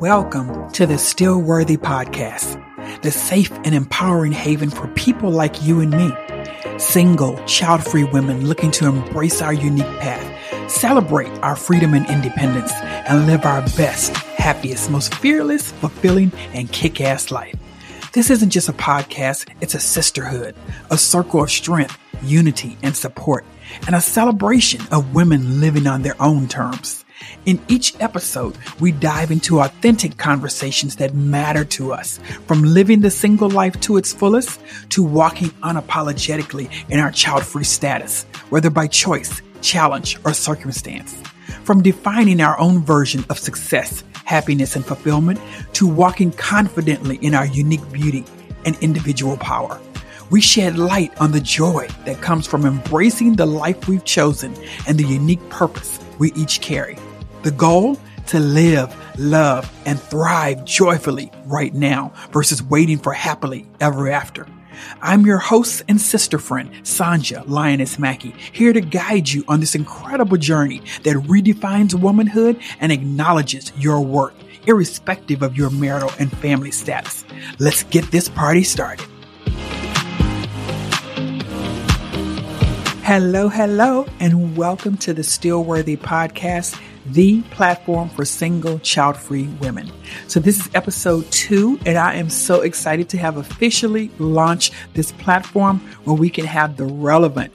Welcome to the Still Worthy Podcast, the safe and empowering haven for people like you and me. Single, child free women looking to embrace our unique path, celebrate our freedom and independence, and live our best, happiest, most fearless, fulfilling, and kick ass life. This isn't just a podcast, it's a sisterhood, a circle of strength, unity, and support, and a celebration of women living on their own terms. In each episode, we dive into authentic conversations that matter to us, from living the single life to its fullest to walking unapologetically in our child free status, whether by choice, challenge, or circumstance. From defining our own version of success, happiness, and fulfillment to walking confidently in our unique beauty and individual power. We shed light on the joy that comes from embracing the life we've chosen and the unique purpose we each carry. The goal? To live, love, and thrive joyfully right now versus waiting for happily ever after. I'm your host and sister friend, Sonjia Lioness Mackey, here to guide you on this incredible journey that redefines womanhood and acknowledges your worth, irrespective of your marital and family status. Let's get this party started. Hello, hello, and welcome to the Still Worthy podcast the platform for single child free women. So, this is episode two, and I am so excited to have officially launched this platform where we can have the relevant,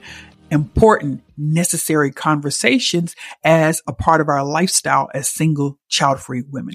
important, necessary conversations as a part of our lifestyle as single child free women.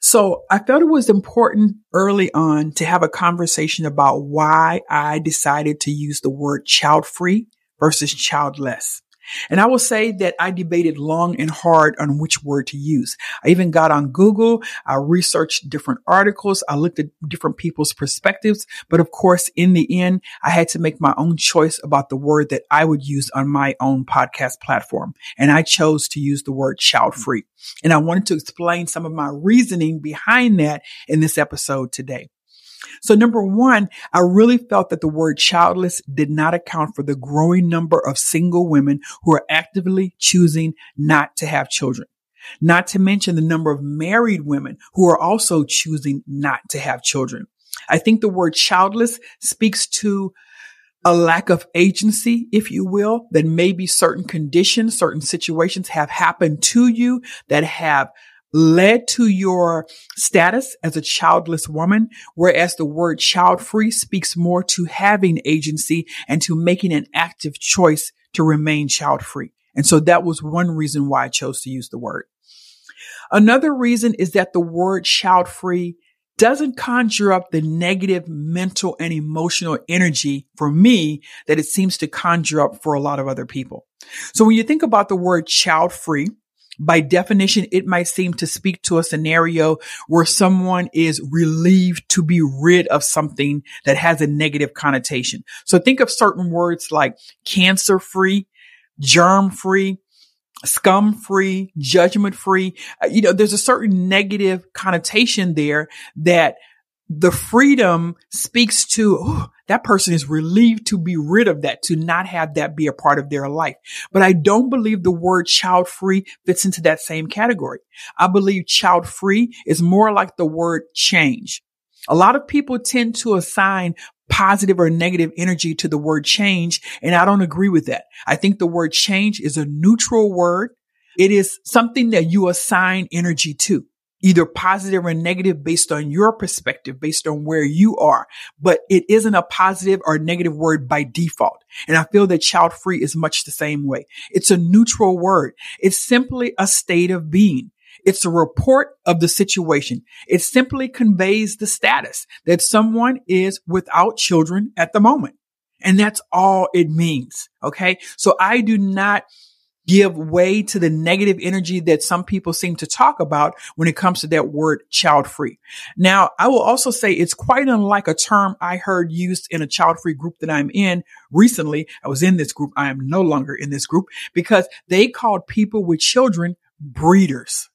So I felt it was important early on to have a conversation about why I decided to use the word child free versus childless. And I will say that I debated long and hard on which word to use. I even got on Google. I researched different articles. I looked at different people's perspectives. But of course, in the end, I had to make my own choice about the word that I would use on my own podcast platform. And I chose to use the word child free. And I wanted to explain some of my reasoning behind that in this episode today. So number one, I really felt that the word childless did not account for the growing number of single women who are actively choosing not to have children. Not to mention the number of married women who are also choosing not to have children. I think the word childless speaks to a lack of agency, if you will, that maybe certain conditions, certain situations have happened to you that have led to your status as a childless woman, whereas the word child free speaks more to having agency and to making an active choice to remain child free. And so that was one reason why I chose to use the word. Another reason is that the word child free doesn't conjure up the negative mental and emotional energy for me that it seems to conjure up for a lot of other people. So when you think about the word child free, by definition, it might seem to speak to a scenario where someone is relieved to be rid of something that has a negative connotation. So think of certain words like cancer free, germ free, scum free, judgment free. Uh, you know, there's a certain negative connotation there that the freedom speaks to oh, that person is relieved to be rid of that, to not have that be a part of their life. But I don't believe the word child free fits into that same category. I believe child free is more like the word change. A lot of people tend to assign positive or negative energy to the word change, and I don't agree with that. I think the word change is a neutral word. It is something that you assign energy to either positive or negative based on your perspective, based on where you are. But it isn't a positive or negative word by default. And I feel that child free is much the same way. It's a neutral word. It's simply a state of being. It's a report of the situation. It simply conveys the status that someone is without children at the moment. And that's all it means. Okay. So I do not give way to the negative energy that some people seem to talk about when it comes to that word child free. Now, I will also say it's quite unlike a term I heard used in a child free group that I'm in recently. I was in this group. I am no longer in this group because they called people with children breeders.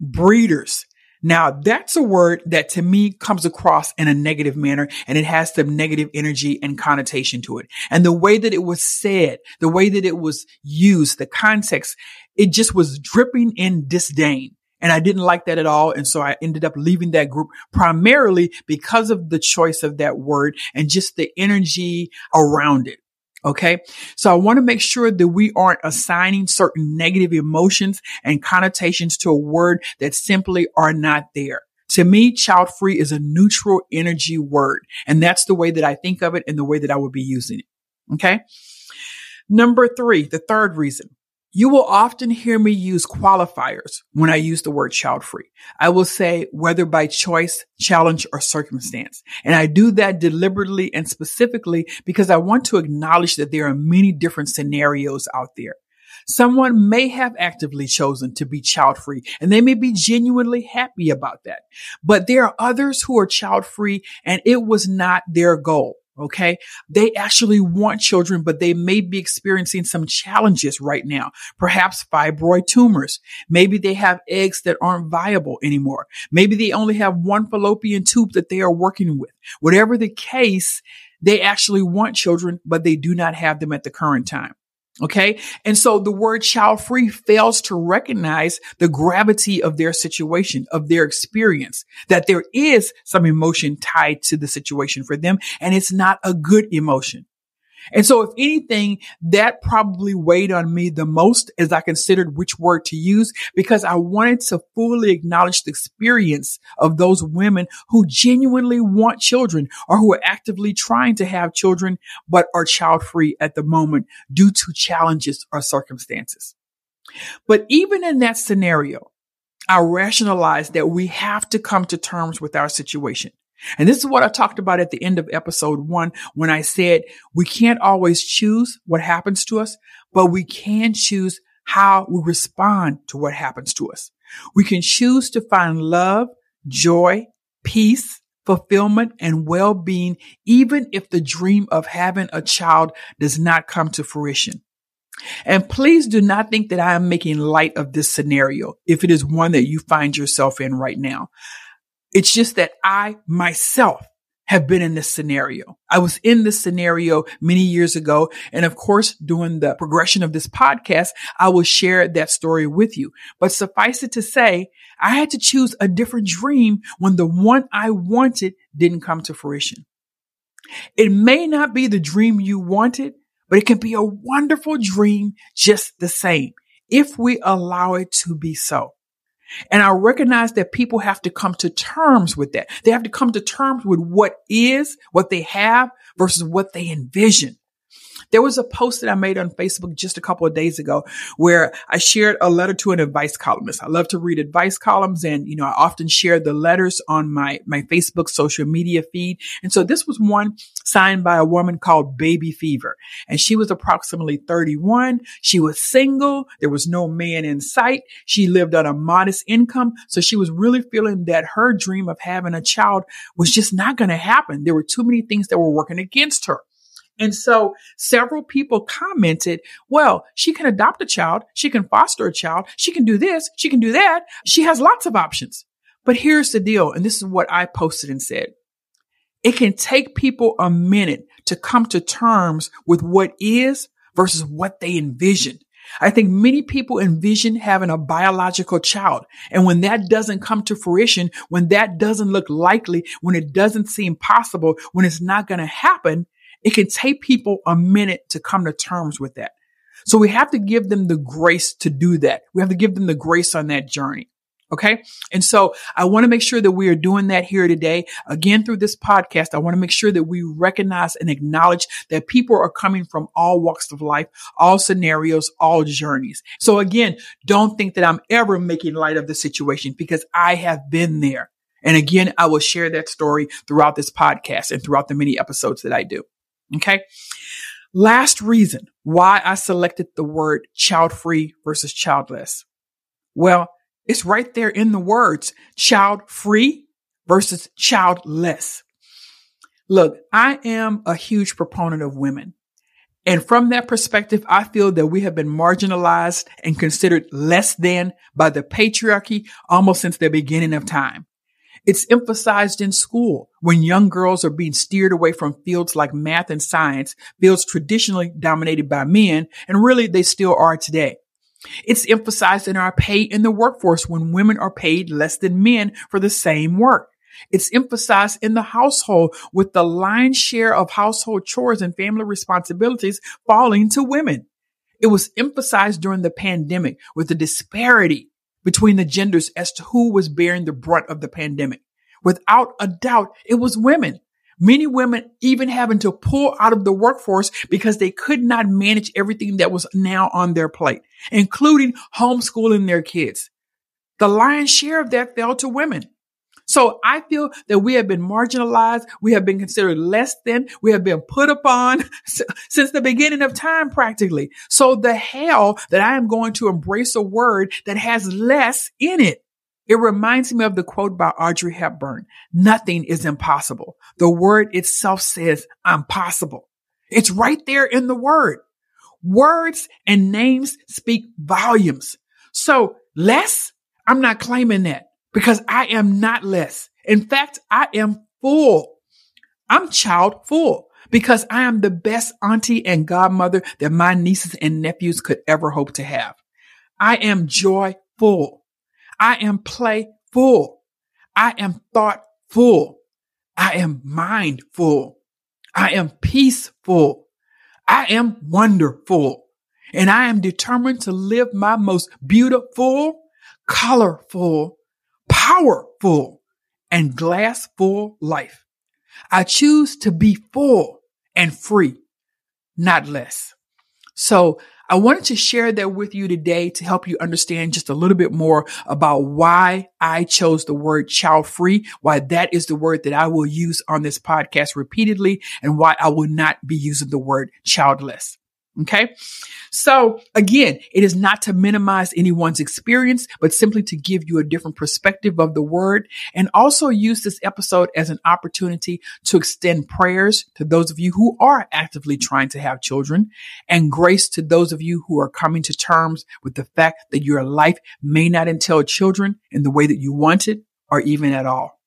Breeders. Now that's a word that to me comes across in a negative manner and it has some negative energy and connotation to it. And the way that it was said, the way that it was used, the context, it just was dripping in disdain. And I didn't like that at all. And so I ended up leaving that group primarily because of the choice of that word and just the energy around it. Okay. So I want to make sure that we aren't assigning certain negative emotions and connotations to a word that simply are not there. To me, child free is a neutral energy word. And that's the way that I think of it and the way that I would be using it. Okay. Number three, the third reason. You will often hear me use qualifiers when I use the word child free. I will say whether by choice, challenge, or circumstance. And I do that deliberately and specifically because I want to acknowledge that there are many different scenarios out there. Someone may have actively chosen to be child free and they may be genuinely happy about that. But there are others who are child free and it was not their goal. Okay. They actually want children, but they may be experiencing some challenges right now. Perhaps fibroid tumors. Maybe they have eggs that aren't viable anymore. Maybe they only have one fallopian tube that they are working with. Whatever the case, they actually want children, but they do not have them at the current time. Okay. And so the word child free fails to recognize the gravity of their situation, of their experience, that there is some emotion tied to the situation for them. And it's not a good emotion. And so if anything, that probably weighed on me the most as I considered which word to use because I wanted to fully acknowledge the experience of those women who genuinely want children or who are actively trying to have children, but are child free at the moment due to challenges or circumstances. But even in that scenario, I rationalized that we have to come to terms with our situation. And this is what I talked about at the end of episode one when I said we can't always choose what happens to us, but we can choose how we respond to what happens to us. We can choose to find love, joy, peace, fulfillment, and well-being, even if the dream of having a child does not come to fruition. And please do not think that I am making light of this scenario if it is one that you find yourself in right now. It's just that I myself have been in this scenario. I was in this scenario many years ago. And of course, during the progression of this podcast, I will share that story with you. But suffice it to say, I had to choose a different dream when the one I wanted didn't come to fruition. It may not be the dream you wanted, but it can be a wonderful dream just the same if we allow it to be so. And I recognize that people have to come to terms with that. They have to come to terms with what is, what they have versus what they envision. There was a post that I made on Facebook just a couple of days ago where I shared a letter to an advice columnist. I love to read advice columns and, you know, I often share the letters on my, my Facebook social media feed. And so this was one signed by a woman called Baby Fever. And she was approximately 31. She was single. There was no man in sight. She lived on a modest income. So she was really feeling that her dream of having a child was just not going to happen. There were too many things that were working against her. And so several people commented, well, she can adopt a child. She can foster a child. She can do this. She can do that. She has lots of options. But here's the deal. And this is what I posted and said. It can take people a minute to come to terms with what is versus what they envision. I think many people envision having a biological child. And when that doesn't come to fruition, when that doesn't look likely, when it doesn't seem possible, when it's not going to happen, it can take people a minute to come to terms with that. So we have to give them the grace to do that. We have to give them the grace on that journey. Okay. And so I want to make sure that we are doing that here today. Again, through this podcast, I want to make sure that we recognize and acknowledge that people are coming from all walks of life, all scenarios, all journeys. So again, don't think that I'm ever making light of the situation because I have been there. And again, I will share that story throughout this podcast and throughout the many episodes that I do. Okay. Last reason why I selected the word child free versus childless. Well, it's right there in the words child free versus childless. Look, I am a huge proponent of women. And from that perspective, I feel that we have been marginalized and considered less than by the patriarchy almost since the beginning of time. It's emphasized in school when young girls are being steered away from fields like math and science, fields traditionally dominated by men, and really they still are today. It's emphasized in our pay in the workforce when women are paid less than men for the same work. It's emphasized in the household with the lion's share of household chores and family responsibilities falling to women. It was emphasized during the pandemic with the disparity between the genders as to who was bearing the brunt of the pandemic. Without a doubt, it was women. Many women even having to pull out of the workforce because they could not manage everything that was now on their plate, including homeschooling their kids. The lion's share of that fell to women. So I feel that we have been marginalized. We have been considered less than. We have been put upon since the beginning of time, practically. So the hell that I am going to embrace a word that has less in it. It reminds me of the quote by Audrey Hepburn. Nothing is impossible. The word itself says I'm possible. It's right there in the word. Words and names speak volumes. So less, I'm not claiming that because I am not less. In fact, I am full. I'm child full because I am the best auntie and godmother that my nieces and nephews could ever hope to have. I am joyful. I am playful. I am thoughtful. I am mindful. I am peaceful. I am wonderful. And I am determined to live my most beautiful, colorful, powerful and glass full life. I choose to be full and free, not less. So I wanted to share that with you today to help you understand just a little bit more about why I chose the word child free, why that is the word that I will use on this podcast repeatedly, and why I will not be using the word childless. Okay. So again, it is not to minimize anyone's experience, but simply to give you a different perspective of the word and also use this episode as an opportunity to extend prayers to those of you who are actively trying to have children and grace to those of you who are coming to terms with the fact that your life may not entail children in the way that you wanted or even at all.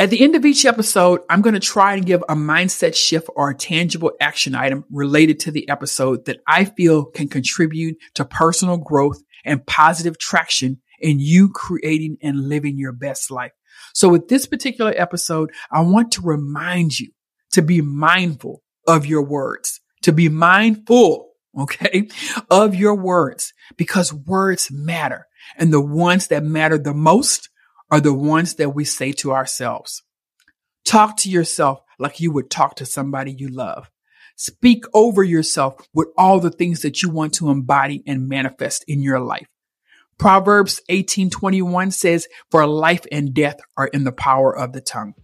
At the end of each episode, I'm going to try and give a mindset shift or a tangible action item related to the episode that I feel can contribute to personal growth and positive traction in you creating and living your best life. So with this particular episode, I want to remind you to be mindful of your words, to be mindful, okay, of your words because words matter and the ones that matter the most are the ones that we say to ourselves. Talk to yourself like you would talk to somebody you love. Speak over yourself with all the things that you want to embody and manifest in your life. Proverbs 18:21 says, "For life and death are in the power of the tongue."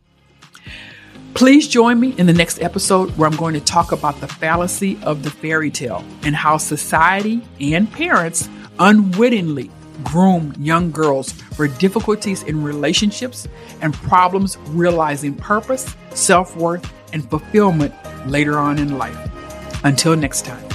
Please join me in the next episode where I'm going to talk about the fallacy of the fairy tale and how society and parents unwittingly groom young girls for difficulties in relationships and problems realizing purpose, self worth, and fulfillment later on in life. Until next time.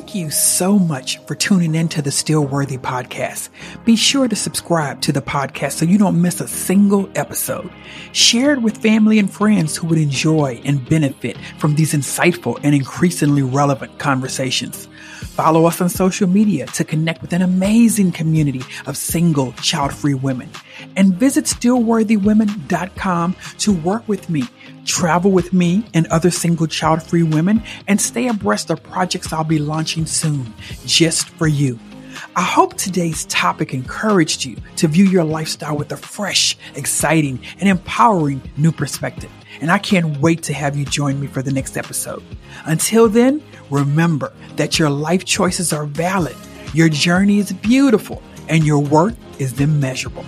Thank you so much for tuning in to the Still Worthy podcast. Be sure to subscribe to the podcast so you don't miss a single episode. Share it with family and friends who would enjoy and benefit from these insightful and increasingly relevant conversations. Follow us on social media to connect with an amazing community of single, child free women. And visit stillworthywomen.com to work with me, travel with me and other single, child free women, and stay abreast of projects I'll be launching soon just for you. I hope today's topic encouraged you to view your lifestyle with a fresh, exciting, and empowering new perspective. And I can't wait to have you join me for the next episode. Until then, remember that your life choices are valid, your journey is beautiful, and your worth is immeasurable.